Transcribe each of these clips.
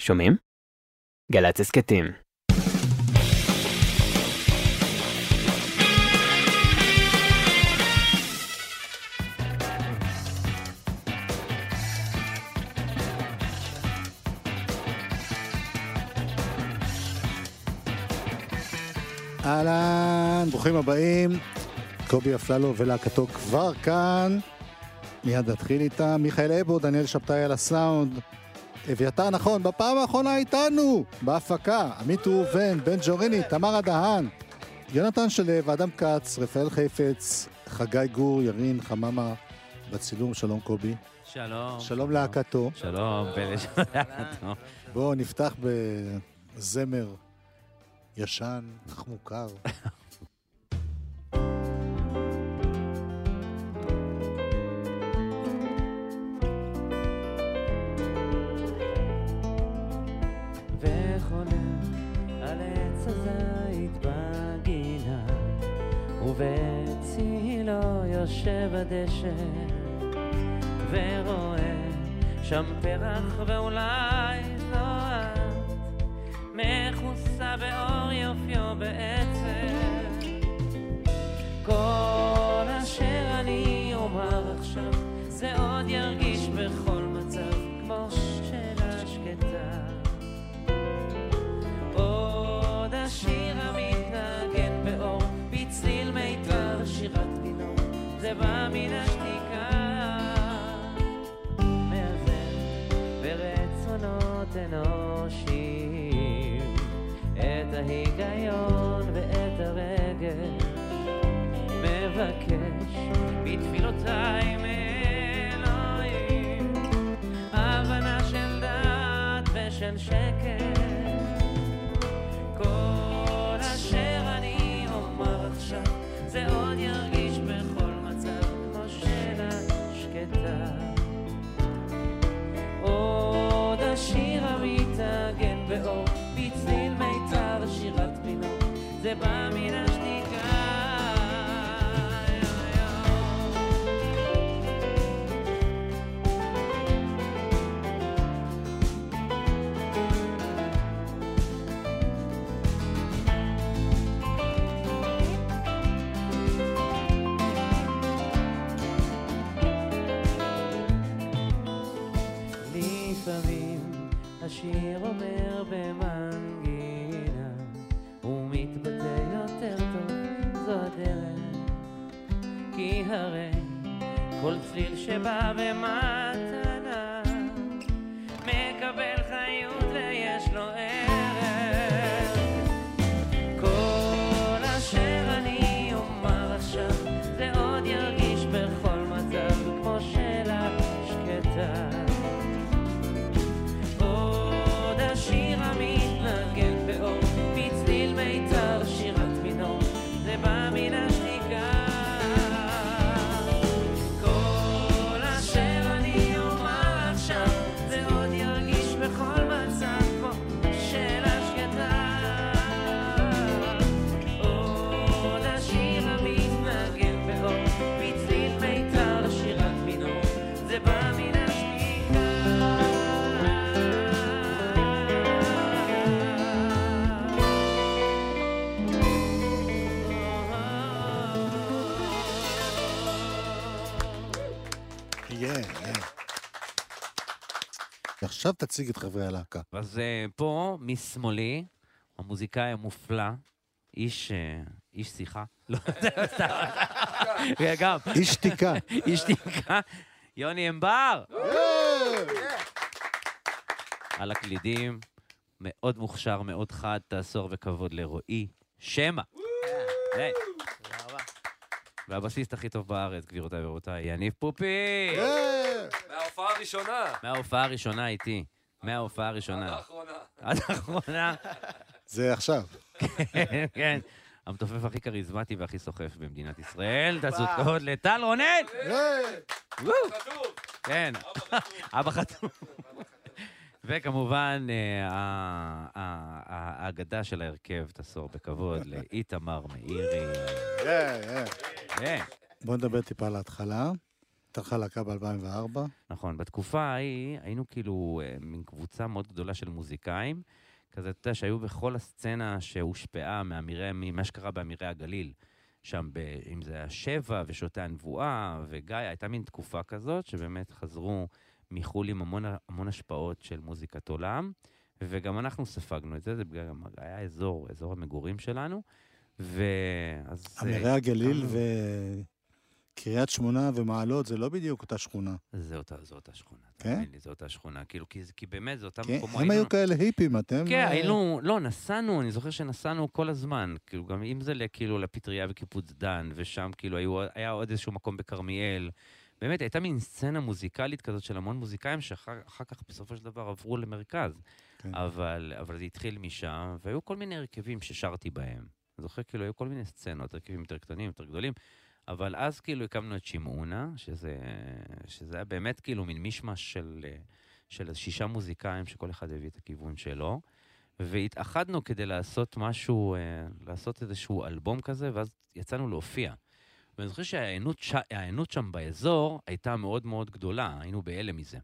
שומעים? גל"צ הסכתים. אהלן, ברוכים הבאים. קובי אפללו ולהקתו כבר כאן. מיד נתחיל איתם. מיכאל אבו, דניאל שבתאי על הסאונד. אביתר נכון, בפעם האחרונה איתנו, בהפקה. עמית ראובן, בן ג'וריני, תמרה דהן. יונתן שלו, אדם כץ, רפאל חפץ, חגי גור, ירין חממה בצילום. שלום קובי. שלום. שלום להקתו. שלום, פלא שלום להקתו. בואו נפתח בזמר ישן, אך מוכר. ובצילו יושב הדשא, ורואה שם פרח ואולי זו ההיגיון ואת הרגש, מבקש בתפילותיי מאלוהים, הבנה של דעת ושל שקט. כל אשר אני אומר עכשיו, זה עוד ירגיש זה צליל שבא במתנה יהיה, יהיה. עכשיו תציג את חברי הלהקה. אז אה, פה, משמאלי, המוזיקאי המופלא, איש, אה, איש שיחה. לא, סתם. גם, איש שתיקה. איש תיקה. יוני אמבר, על הקלידים, מאוד מוכשר, מאוד חד, תעשור וכבוד לרועי שמע. והבסיסט הכי טוב בארץ, גבירותיי ורבותיי, יניב פופי. מההופעה הראשונה. מההופעה הראשונה איתי. מההופעה הראשונה. האחרונה. עד האחרונה. זה עכשיו. כן, כן. המתופף הכי כריזמטי והכי סוחף במדינת ישראל. תעשו כבוד לטל רונן! כן, אבא חתום. וכמובן, אה, האגדה של ההרכב, תעשור בכבוד, לאיתמר מאירי. כן. בואו נדבר טיפה על ההתחלה. הייתה לך להקה ב-2004? נכון, בתקופה ההיא היינו כאילו אה, מין קבוצה מאוד גדולה של מוזיקאים. כזה, אתה יודע, שהיו בכל הסצנה שהושפעה מהמירי, ממה שקרה באמירי הגליל. שם, ב, אם זה היה שבע ושוטי הנבואה וגיא, הייתה מין תקופה כזאת שבאמת חזרו מחו"ל עם המון, המון השפעות של מוזיקת עולם, וגם אנחנו ספגנו את זה, זה בגלל, היה אזור, אזור המגורים שלנו, ואז... אמירי הגליל ו... קריית שמונה ומעלות זה לא בדיוק אותה שכונה. זה אותה, זו אותה שכונה. כן? לי, זו אותה שכונה. כאילו, כי, כי באמת, זה אותם כן, מקומות. הם היינו- היו כאלה היפים, אתם... כן, אה, היינו, לא, נסענו, אני זוכר שנסענו כל הזמן. כאילו, גם אם זה כאילו לפטריה בקיבוץ דן, ושם כאילו היו, היה עוד איזשהו מקום בכרמיאל. באמת, הייתה מין סצנה מוזיקלית כזאת של המון מוזיקאים, שאחר אחר כך בסופו של דבר עברו למרכז. כן. אבל, אבל זה התחיל משם, והיו כל מיני הרכבים ששרתי בהם. אני זוכר, כאילו, היו כל מיני סצנות, הרכבים יותר קטנים, יותר גדולים. אבל אז כאילו הקמנו את שמעונה, שזה, שזה היה באמת כאילו מין מישמש של, של שישה מוזיקאים, שכל אחד הביא את הכיוון שלו. והתאחדנו כדי לעשות משהו, אה, לעשות איזשהו אלבום כזה, ואז יצאנו להופיע. ואני זוכר שההיענות שם באזור הייתה מאוד מאוד גדולה, היינו בהלם מזה.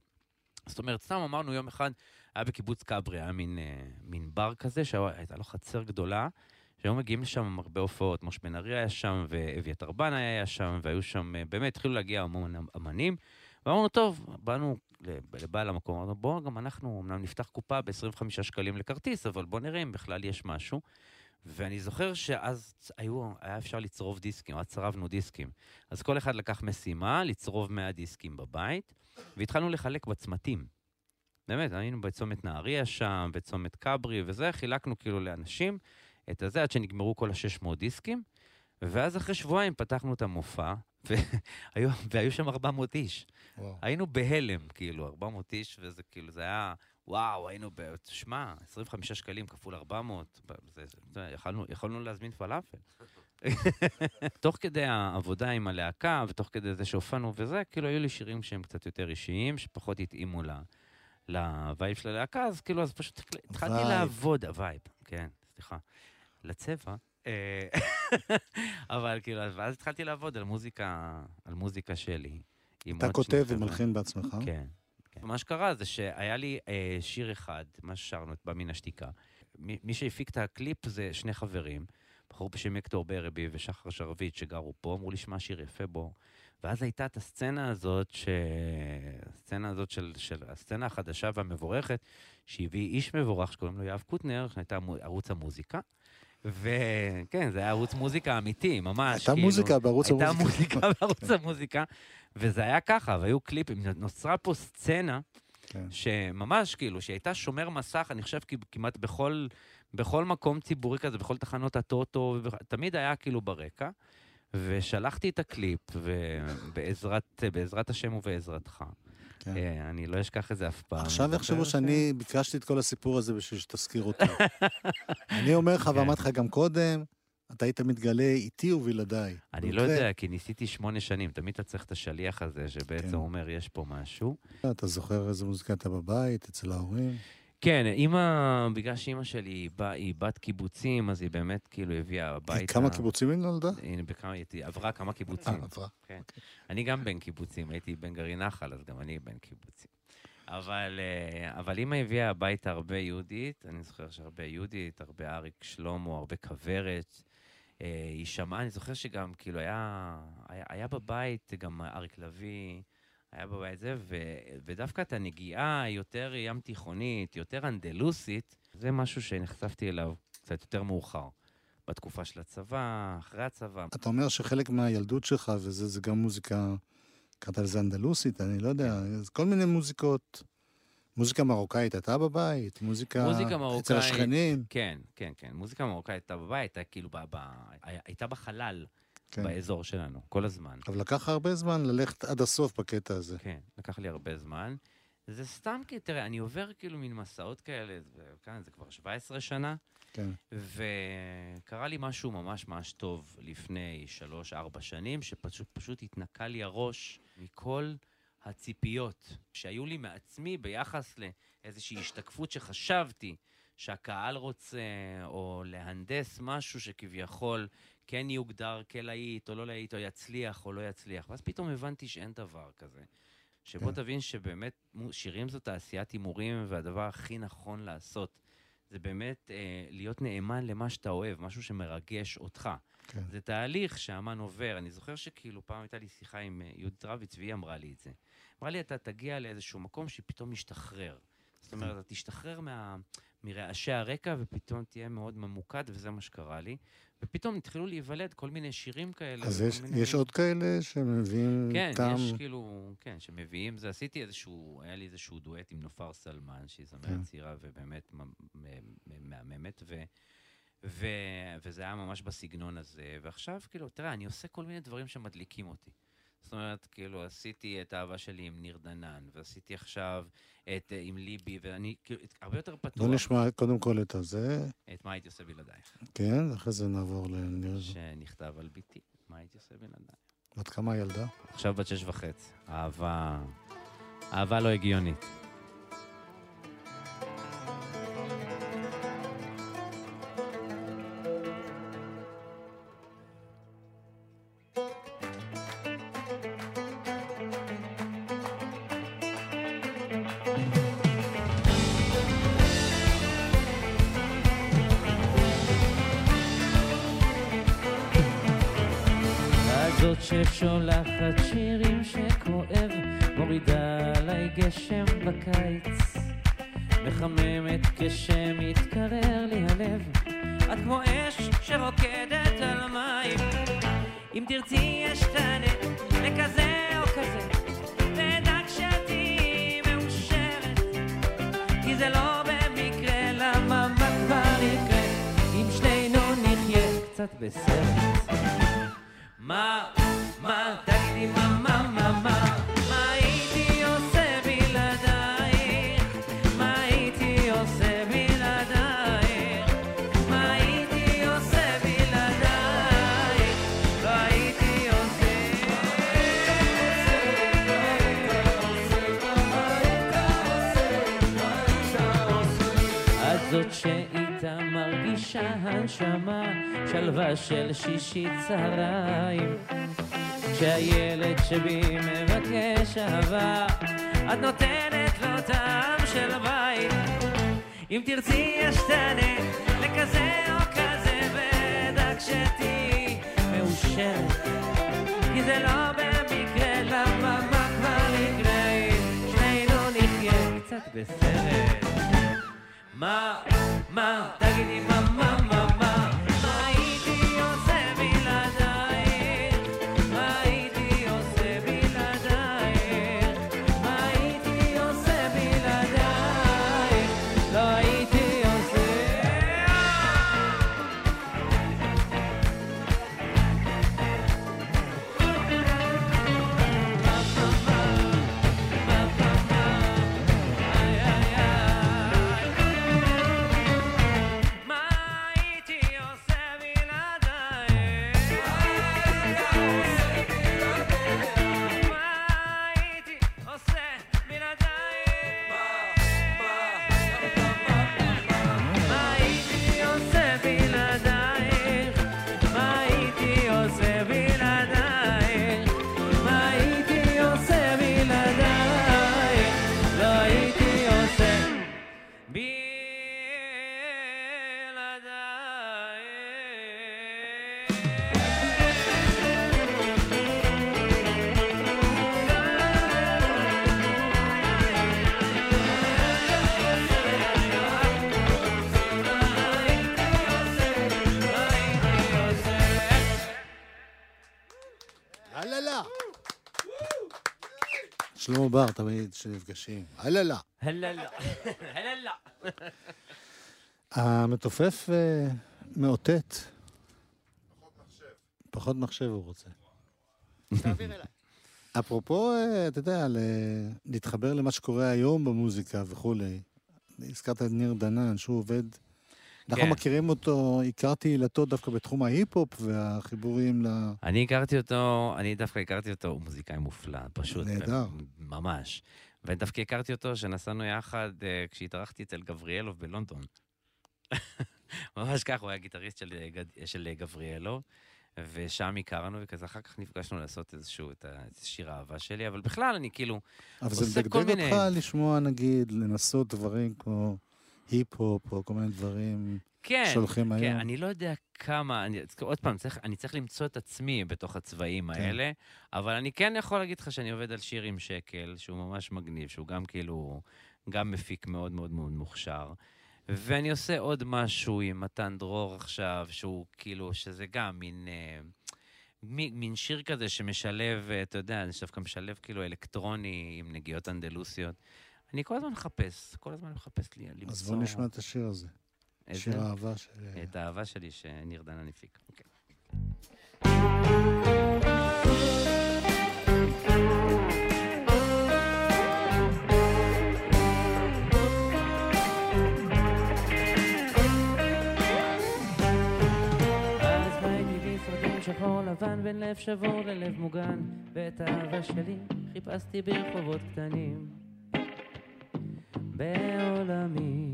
זאת אומרת, סתם אמרנו יום אחד, היה בקיבוץ כברי, היה מין, אה, מין בר כזה, שהייתה לו חצר גדולה, שהיו מגיעים לשם הרבה הופעות. משה בן ארי היה שם, ואביתר בנה היה שם, והיו שם, אה, באמת, התחילו להגיע המון אמנים. ואמרנו, טוב, באנו לבעל המקום, אמרנו, בואו, גם אנחנו אמנם נפתח קופה ב-25 שקלים לכרטיס, אבל בואו נראה אם בכלל יש משהו. ואני זוכר שאז היו, היה אפשר לצרוב דיסקים, אז צרבנו דיסקים. אז כל אחד לקח משימה לצרוב 100 דיסקים בבית, והתחלנו לחלק בצמתים. באמת, היינו בצומת נהריה שם, בצומת כברי וזה, חילקנו כאילו לאנשים את הזה עד שנגמרו כל ה-600 דיסקים, ואז אחרי שבועיים פתחנו את המופע, והיו, והיו שם 400 איש. וואו. היינו בהלם, כאילו, 400 איש, וזה כאילו, זה היה, וואו, היינו ב... תשמע, 25 שקלים כפול 400, ב- זה, זה, יכלנו, יכולנו להזמין פלאפל. תוך כדי העבודה עם הלהקה, ותוך כדי זה שהופענו וזה, כאילו, היו לי שירים שהם קצת יותר אישיים, שפחות התאימו ל... ל vibe של הלהקה, אז כאילו, אז פשוט התחלתי. לעבוד, ה vibe, כן, סליחה, לצבע. אה, אבל כאילו, אז- ואז התחלתי לעבוד על מוזיקה, על מוזיקה שלי. אתה כותב. ומלחין בעצמך? כן. מה שקרה זה שהיה לי אה, שיר אחד, מה ששרנו, את בא מן השתיקה. מי, מי שהפיק את הקליפ זה שני חברים, בחור בשם הקטור ברבי ושחר שרביט שגרו פה, אמרו לי, שמע, שיר יפה בו. ואז הייתה את הסצנה הזאת, ש... הסצנה הזאת של, של הסצנה החדשה והמבורכת, שהביא איש מבורך שקוראים לו יואב קוטנר, שהייתה ערוץ המוזיקה. וכן, זה היה ערוץ מוזיקה אמיתי, ממש. הייתה כאילו, מוזיקה בערוץ הייתה המוזיקה. מוזיקה בערוץ המוזיקה, וזה היה ככה, והיו קליפים. נוצרה פה סצנה כן. שממש, כאילו, שהייתה שומר מסך, אני חושב כמעט בכל, בכל מקום ציבורי כזה, בכל תחנות הטוטו, תמיד היה כאילו ברקע. ושלחתי את הקליפ, ובעזרת בעזרת השם ובעזרתך. כן. אה, אני לא אשכח את זה אף פעם. עכשיו יחשבו שאני ביקשתי את כל הסיפור הזה בשביל שתזכיר אותי. אני אומר לך, כן. ואמרתי לך גם קודם, אתה היית מתגלה איתי ובלעדיי. אני לא יודע, כי ניסיתי שמונה שנים, תמיד אתה צריך את השליח הזה, שבעצם כן. אומר, יש פה משהו. אתה זוכר איזה מוזיקה הייתה בבית, אצל ההורים? כן, אימא, בגלל שאימא שלי היא, בא, היא בת קיבוצים, אז היא באמת כאילו הביאה הביתה... כמה קיבוצים היא נולדה? הנה, בכמה, היא עברה כמה קיבוצים. אה, עברה. אני גם בן קיבוצים, הייתי בן גרעין נחל, אז גם אני בן קיבוצים. אבל, אה, אבל אימא הביאה הביתה הרבה יהודית, אני זוכר שהרבה יהודית, הרבה אריק שלמה, הרבה כוורת. אה, היא שמעה, אני זוכר שגם כאילו היה, היה, היה בבית גם אריק לביא, היה בבית זה, ו, ודווקא את הנגיעה היותר ים תיכונית, יותר אנדלוסית, זה משהו שנחשפתי אליו קצת יותר מאוחר. בתקופה של הצבא, אחרי הצבא. אתה אומר שחלק מהילדות שלך, וזה זה גם מוזיקה, קראת לזה אנדלוסית, אני לא יודע, אז כל מיני מוזיקות. מוזיקה מרוקאית הייתה בבית? מוזיקה... מוזיקה אצל מרוקאית. השכנים? כן, כן, כן. מוזיקה מרוקאית הייתה בבית, הייתה כאילו, ב, ב, הייתה בחלל, כן. באזור שלנו, כל הזמן. אבל לקח הרבה זמן ללכת עד הסוף בקטע הזה. כן, לקח לי הרבה זמן. זה סתם כי, תראה, אני עובר כאילו מין מסעות כאלה, כאן זה כבר 17 שנה, כן. וקרה לי משהו ממש ממש טוב לפני 3-4 שנים, שפשוט פשוט התנקה לי הראש מכל הציפיות שהיו לי מעצמי ביחס לאיזושהי השתקפות שחשבתי שהקהל רוצה, או להנדס משהו שכביכול כן יוגדר כלהיט או לא להיט, או יצליח או לא יצליח. ואז פתאום הבנתי שאין דבר כזה. שבוא כן. תבין שבאמת שירים זו תעשיית הימורים, והדבר הכי נכון לעשות זה באמת אה, להיות נאמן למה שאתה אוהב, משהו שמרגש אותך. כן. זה תהליך שהאמן עובר. אני זוכר שכאילו פעם הייתה לי שיחה עם אה, יהודית רביץ, והיא אמרה לי את זה. אמרה לי, אתה תגיע לאיזשהו מקום שפתאום משתחרר. זאת אומרת, אתה תשתחרר מה, מרעשי הרקע ופתאום תהיה מאוד ממוקד, וזה מה שקרה לי. ופתאום התחילו להיוולד כל מיני שירים כאלה. אז יש, מיני... יש עוד כאלה שמביאים כן, טעם... יש כאילו, כן, שמביאים זה. עשיתי איזשהו, היה לי איזשהו דואט עם נופר סלמן, שהיא כן. זמרת צעירה ובאמת מהממת, ו... ו... וזה היה ממש בסגנון הזה. ועכשיו, כאילו, תראה, אני עושה כל מיני דברים שמדליקים אותי. זאת אומרת, כאילו, עשיתי את האהבה שלי עם ניר דנן, ועשיתי עכשיו את אה, עם ליבי, ואני כאילו, הרבה יותר פתוח. בוא נשמע קודם כל את הזה, את מה הייתי עושה בלעדייך, כן, אחרי זה נעבור לניר. שנכתב על ביתי, מה הייתי עושה בלעדייך. בת כמה ילדה? עכשיו בת שש וחצי. אהבה... אהבה לא הגיונית. אם תרצי אשתנה לכזה או כזה, ואדאג שתהיי מאושרת. כי זה לא במקרה, למה מה כבר יקרה אם שנינו נחיה קצת בסרט? מה, מה, תגידי מה, מה, מה, מה, מרגישה הנשמה, שלווה של שישי צהריים. כשהילד שבי מבקש אהבה, את נותנת לו טעם של בית. אם תרצי אשתנה לכזה או כזה, ואדאג שתהיי מאושרת. כי זה לא במקרה, למה מה כבר יקרה שנינו נחיה קצת בסרט? מה, מה, תגידי מה, מה, מה, מה, מה בר, תמיד כשנפגשים. הללה! הללה, הללה. המתופף אה, מאותת. פחות מחשב הוא רוצה. אפרופו, אה, אתה יודע, להתחבר למה שקורה היום במוזיקה וכולי. הזכרת את ניר דנן, שהוא עובד... אנחנו כן. מכירים אותו, הכרתי עילתו דווקא בתחום ההיפ-הופ והחיבורים ל... אני הכרתי אותו, אני דווקא הכרתי אותו, הוא מוזיקאי מופלא, פשוט. נהדר. ממש. ודווקא הכרתי אותו שנסענו יחד אה, כשהתארחתי אצל גבריאלוב בלונדון. ממש ככה, הוא היה גיטריסט של, אה, של אה, גבריאלו, ושם הכרנו, וכזה אחר כך נפגשנו לעשות איזשהו, את ה- את שיר האהבה שלי, אבל בכלל, אני כאילו, אבל זה עושה כל מדגדג מיני- אותך לשמוע, נגיד, לנסות דברים כמו היפ-הופ, או כל מיני דברים כן, שהולכים כן, היום. אני לא יודע כמה, אני, עוד פעם, צריך, אני צריך למצוא את עצמי בתוך הצבעים כן. האלה, אבל אני כן יכול להגיד לך שאני עובד על שיר עם שקל, שהוא ממש מגניב, שהוא גם כאילו, גם מפיק מאוד מאוד מאוד מוכשר. ואני עושה עוד משהו עם מתן דרור עכשיו, שהוא כאילו, שזה גם מין, אה, מין, מין שיר כזה שמשלב, אה, אתה יודע, אני דווקא משלב כאילו אלקטרוני עם נגיעות אנדלוסיות. אני כל הזמן מחפש, כל הזמן מחפש לי, למצוא... אז בוא נשמע את השיר הזה. איזה? שיר האהבה של... את האהבה שלי שניר דנן הפיק. שחור לבן בין לב שבור ללב מוגן ואת האהבה שלי חיפשתי ברחובות קטנים בעולמי.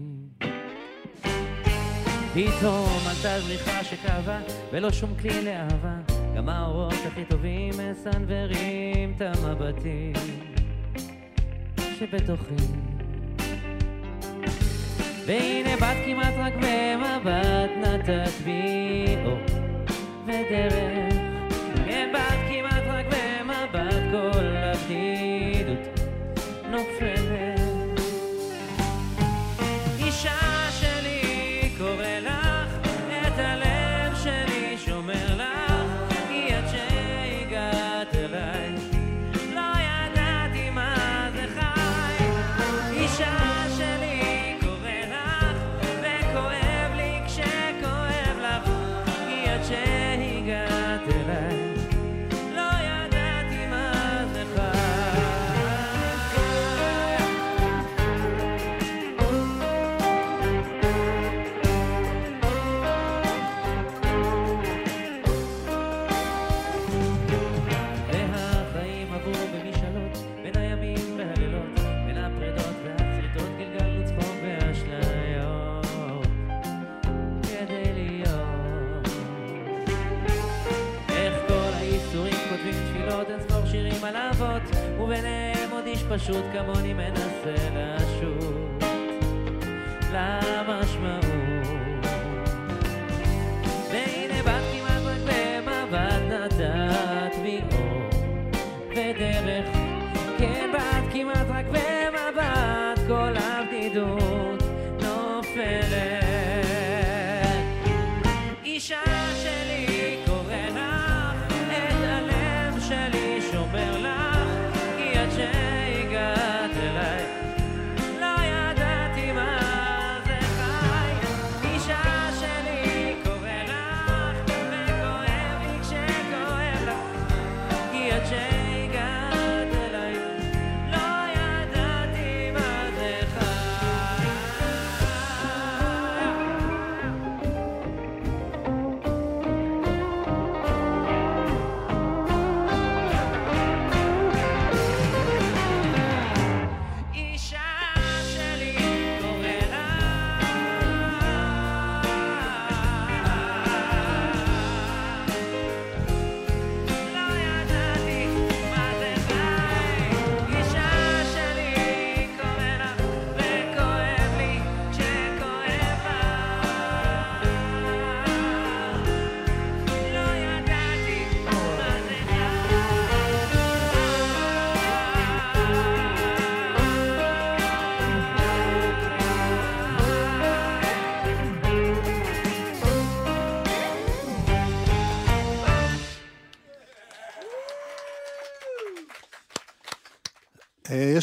פתאום עלתה זריחה שכאבה ולא שום כלי לאהבה. גם האורות הכי טובים מסנוורים את המבטים שבתוכי. והנה בת כמעט רק במבט נתת בי אור ודרך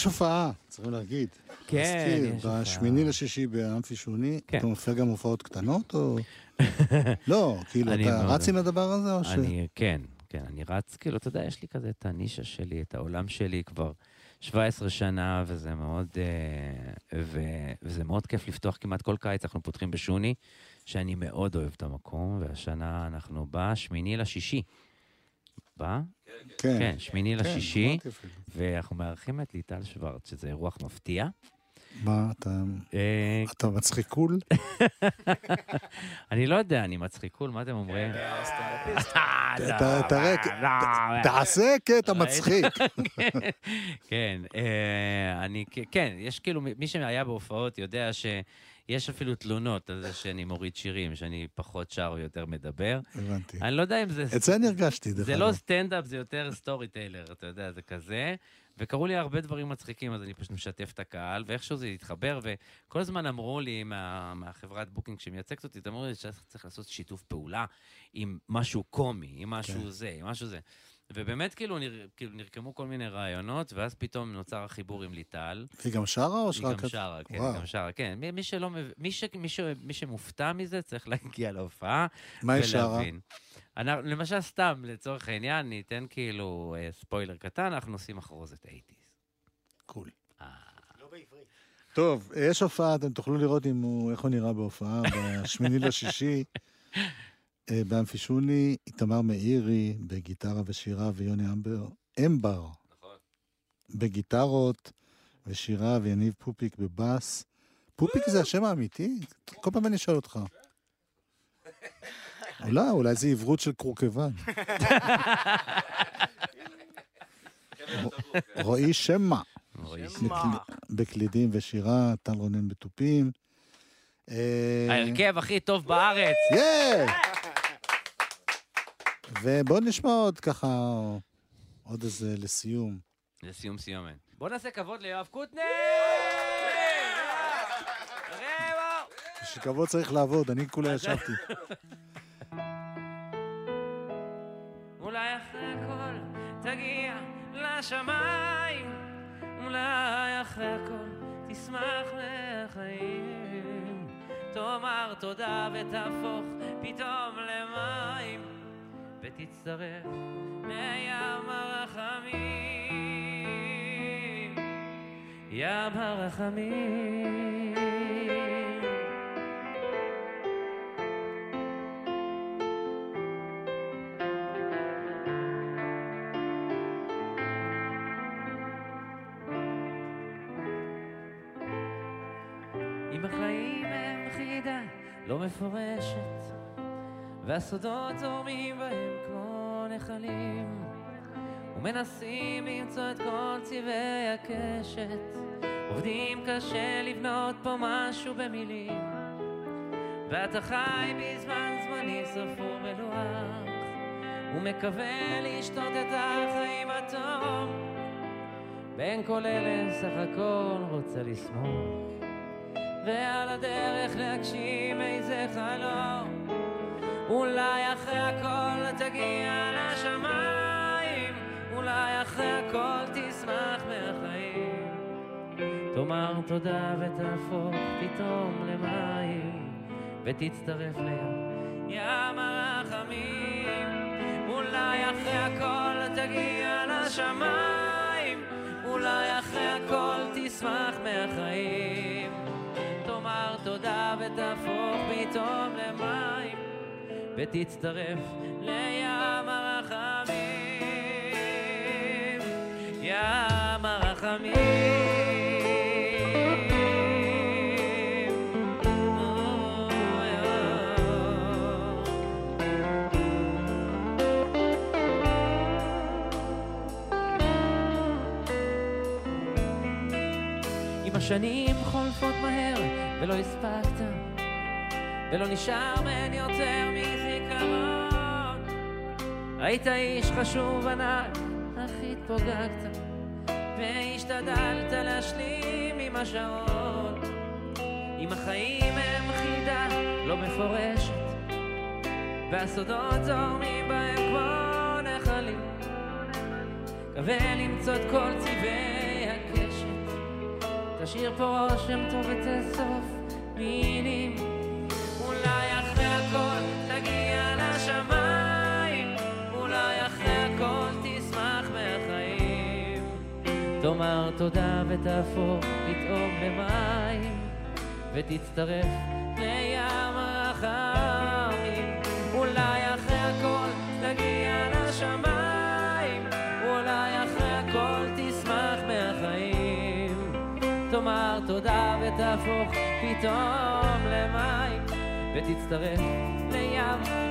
יש הופעה, צריכים להגיד. כן, להזכיר, יש הופעה. בשמיני לשישי באמפי שוני, כן. אתה מופיע גם הופעות קטנות, או... לא, כאילו, אתה מאוד- רץ עם הדבר הזה, או ש... אני, כן, כן, אני רץ, כאילו, אתה יודע, יש לי כזה את הנישה שלי, את העולם שלי כבר 17 שנה, וזה מאוד, אה, ו, וזה מאוד כיף לפתוח כמעט כל קיץ, אנחנו פותחים בשוני, שאני מאוד אוהב את המקום, והשנה אנחנו בשמיני לשישי. בא? כן. כן, שמיני כן, לשישי. ואנחנו מארחים את ליטל שוורץ, שזה אירוח מפתיע. מה, אתה... אה, אתה מצחיק קול? אני לא יודע, אני מצחיקול, מה אתם אומרים? תעשה קטע? מצחיק. כן, אה, אני, כן, יש כאילו, מי שהיה בהופעות יודע שיש אפילו תלונות על זה שאני מוריד שירים, שאני פחות שר ויותר מדבר. הבנתי. אני לא יודע אם זה... את זה אני הרגשתי, דרך זה אגב. לא סטנדאפ, זה יותר story teller, אתה יודע, זה כזה. וקראו לי הרבה דברים מצחיקים, אז אני פשוט משתף את הקהל, ואיכשהו זה התחבר, וכל הזמן אמרו לי מה, מהחברת booking שמייצגת אותי, אמרו לי שצריך לעשות שיתוף פעולה עם משהו קומי, עם משהו כן. זה, עם משהו זה. ובאמת כאילו, נר, כאילו נרקמו כל מיני רעיונות, ואז פתאום נוצר החיבור עם ליטל. היא גם שרה או היא שרק... גם שרה, כן, וואו. היא גם שרה, כן. מי, מי שלא מי, ש, מי, ש, מי שמופתע מזה צריך להגיע להופעה. מה היא שרה? אנחנו, למשל, סתם, לצורך העניין, ניתן כאילו אה, ספוילר קטן, אנחנו עושים מחרוזת 80's. קול. אה, טוב, יש הופעה, אתם תוכלו לראות אם הוא, איך הוא נראה בהופעה, בשמיני לשישי, אה, באמפי שוני, איתמר מאירי בגיטרה ושירה ויוני אמבר, אמבר נכון. בגיטרות ושירה ויניב פופיק בבאס. פופיק זה השם האמיתי? כל פעם אני אשאל אותך. אולי, אולי זה עברות של קורקוון. רועי שמע. בקלידים ושירה, טל רונן בתופים. אה, ההרכב הכי טוב בארץ. יא! ובואו נשמע עוד ככה, עוד איזה לסיום. לסיום סיומת. בוא נעשה כבוד ליואב קוטנר! רבו! שכבוד צריך לעבוד, אני כולה ישבתי. אולי אחרי הכל תגיע לשמיים, אולי אחרי הכל תשמח מהחיים. תאמר תודה ותהפוך פתאום למים, ותצטרף לים הרחמים. ים הרחמים. אם החיים הם חידה לא מפורשת, והסודות זורמים בהם כמו נחלים, ומנסים למצוא את כל צבעי הקשת, עובדים קשה לבנות פה משהו במילים, ואתה חי בזמן זמני ספור ולוח, ומקווה לשתות את החיים הטוב. בין כל אלה סך הכל רוצה לשמוח ועל הדרך להגשים איזה חלום אולי אחרי הכל תגיע לשמיים אולי אחרי הכל תשמח מהחיים. תאמר תודה ותהפוך פתאום למים ותצטרף לים ים הרחמים. אולי אחרי הכל תגיע לשמיים אולי אחרי הכל תשמח מהחיים. תאמר תודה ותהפוך פתאום למים ותצטרף לים הרחמים ים הרחמים. השנים חולפות מהר ולא הספקת ולא נשאר מהן יותר היית איש חשוב ענק, אך התפוגגת והשתדלת להשלים עם השעון. אם החיים הם חידה לא מפורשת והסודות זורמים בהם כמו נחלים קווה למצוא את כל צבעי הקשת. תשאיר פה רושם טוב ותאסוף מילים תאמר תודה ותהפוך פתאום למים ותצטרף לים הרחמים אולי אחרי הכל תגיע לשמיים אולי אחרי הכל תשמח מהחיים. תאמר תודה ותהפוך פתאום למים, ותצטרף לים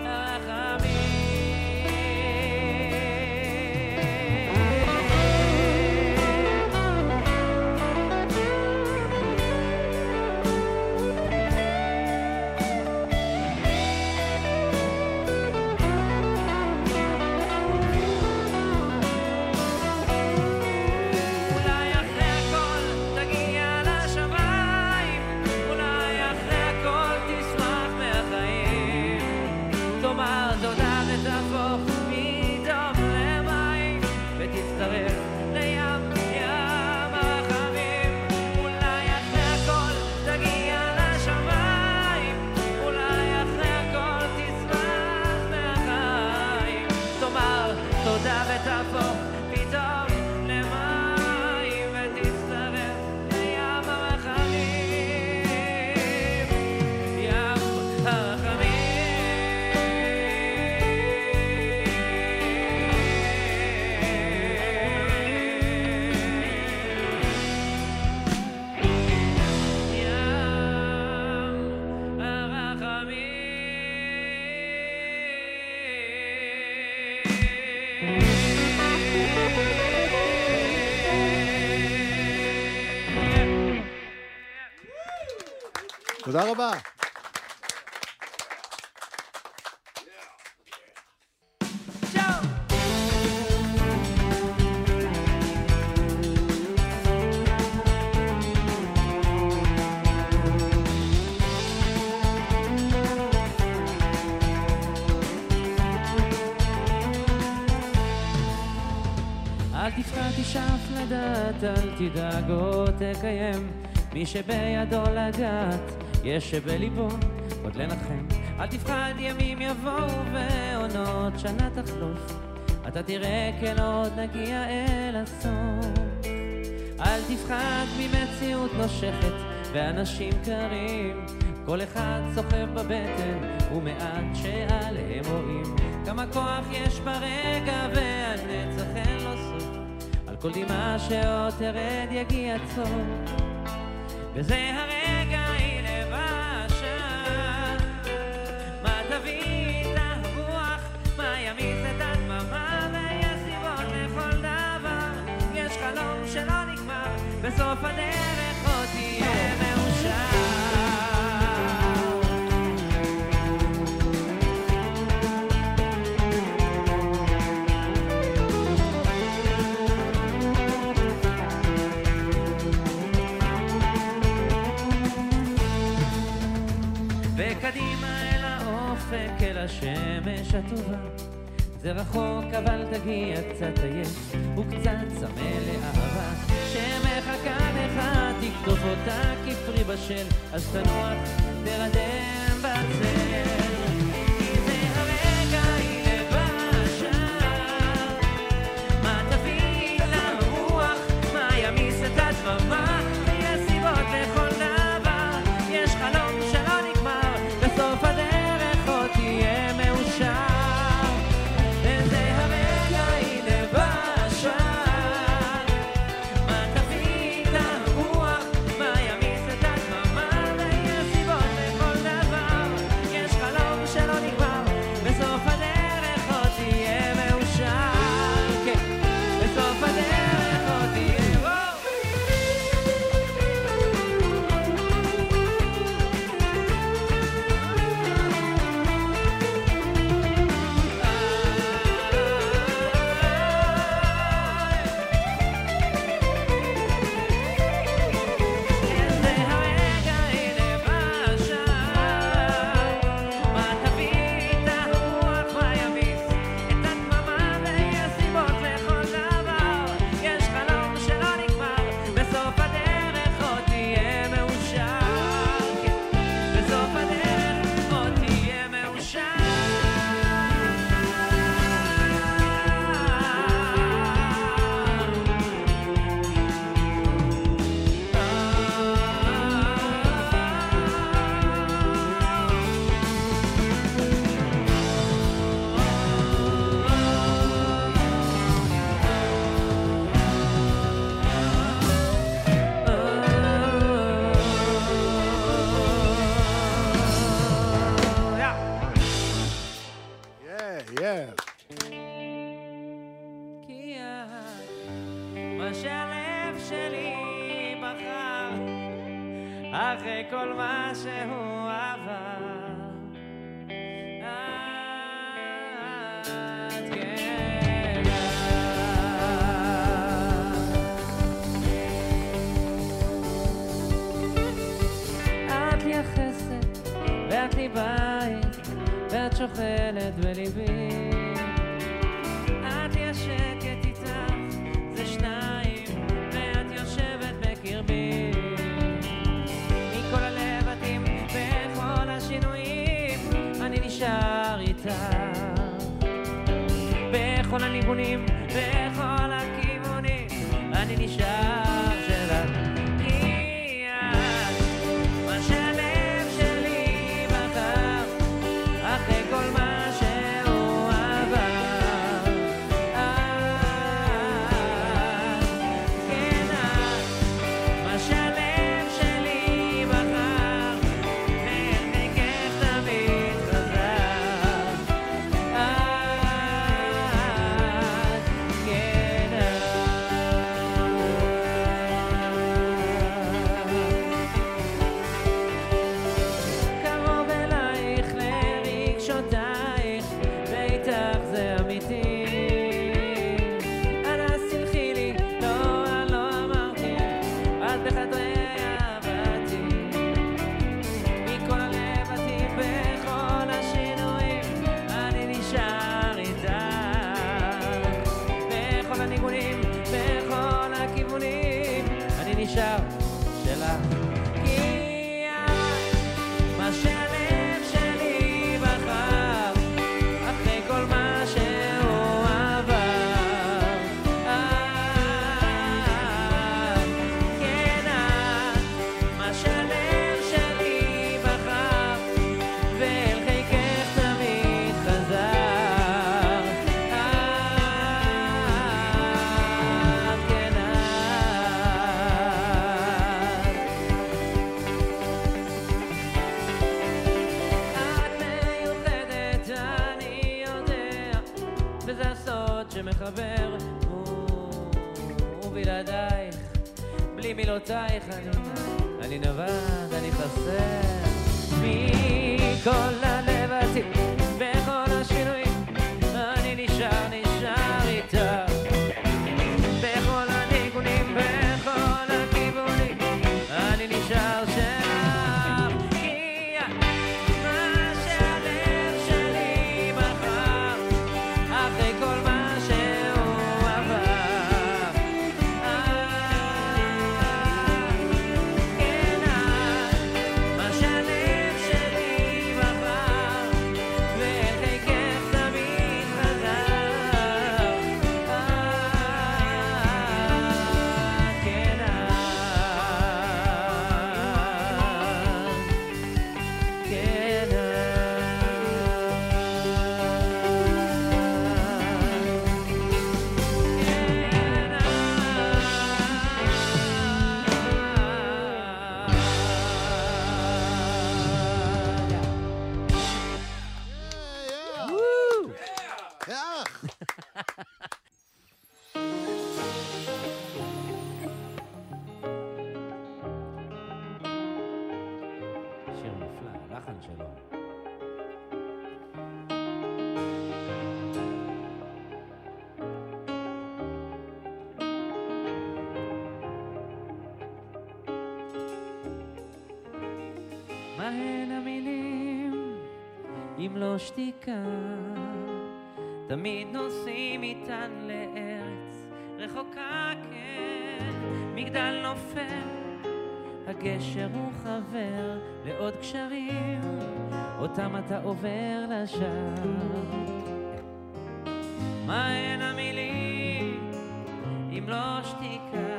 תודה רבה. תשאף לדעת, אל תדאג או תקיים. מי שבידו לגעת, יש שבליבו עוד לנחם. אל תפחד, ימים יבואו ועונות שנה תחלוף. אתה תראה כן עוד נגיע אל הסוף. אל תפחד ממציאות נושכת ואנשים קרים. כל אחד סוחב בבטן ומעט שעליהם רואים. כמה כוח יש ברגע והנצח אין לו סוף. על כל דמעה שעוד תרד יגיע צור. וזה הרגע, בסוף הדרך עוד תהיה אל השמש הטובה. זה רחוק אבל תגיע קצת עייף וקצת צמא לאהבה לך תקטוף אותה כפרי בשל אז תנוח תרדם בצל לדבר, ובלעדייך, בלי מילותייך, אני, אני נבד, אני חסר, מכל הלב הציבור. אם לא שתיקה. תמיד נוסעים איתן לארץ רחוקה כן, מגדל נופל, הגשר הוא חבר לעוד קשרים, אותם אתה עובר לשם. מה הן המילים אם לא שתיקה?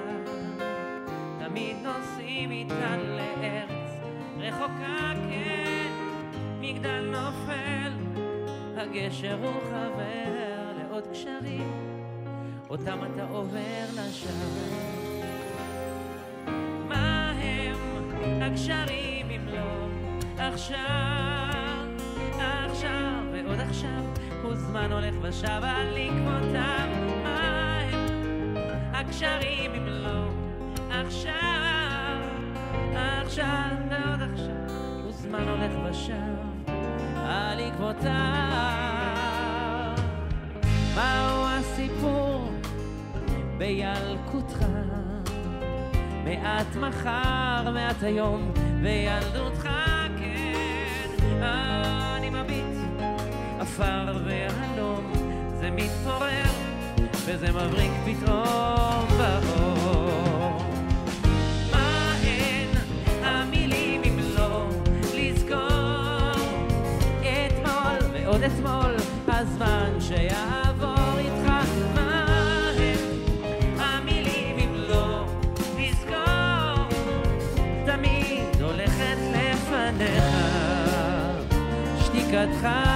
תמיד נוסעים איתן לארץ רחוקה כן מגדל נופל, הגשר הוא חבר לעוד קשרים, אותם אתה עובר לשם. מה הם הקשרים אם לא עכשיו, עכשיו ועוד עכשיו, הוא זמן הולך ושב על עקבותיו. מה הם הקשרים אם לא עכשיו, עכשיו ועוד עכשיו, וזמן הולך ושב על עקבותיו. מהו הסיפור בילקוטך? מעט מחר, מעט היום, וילדותך כן. אני מביט, עפר והלום, זה מתפורר, וזה מבריק פתאום ברור. בידך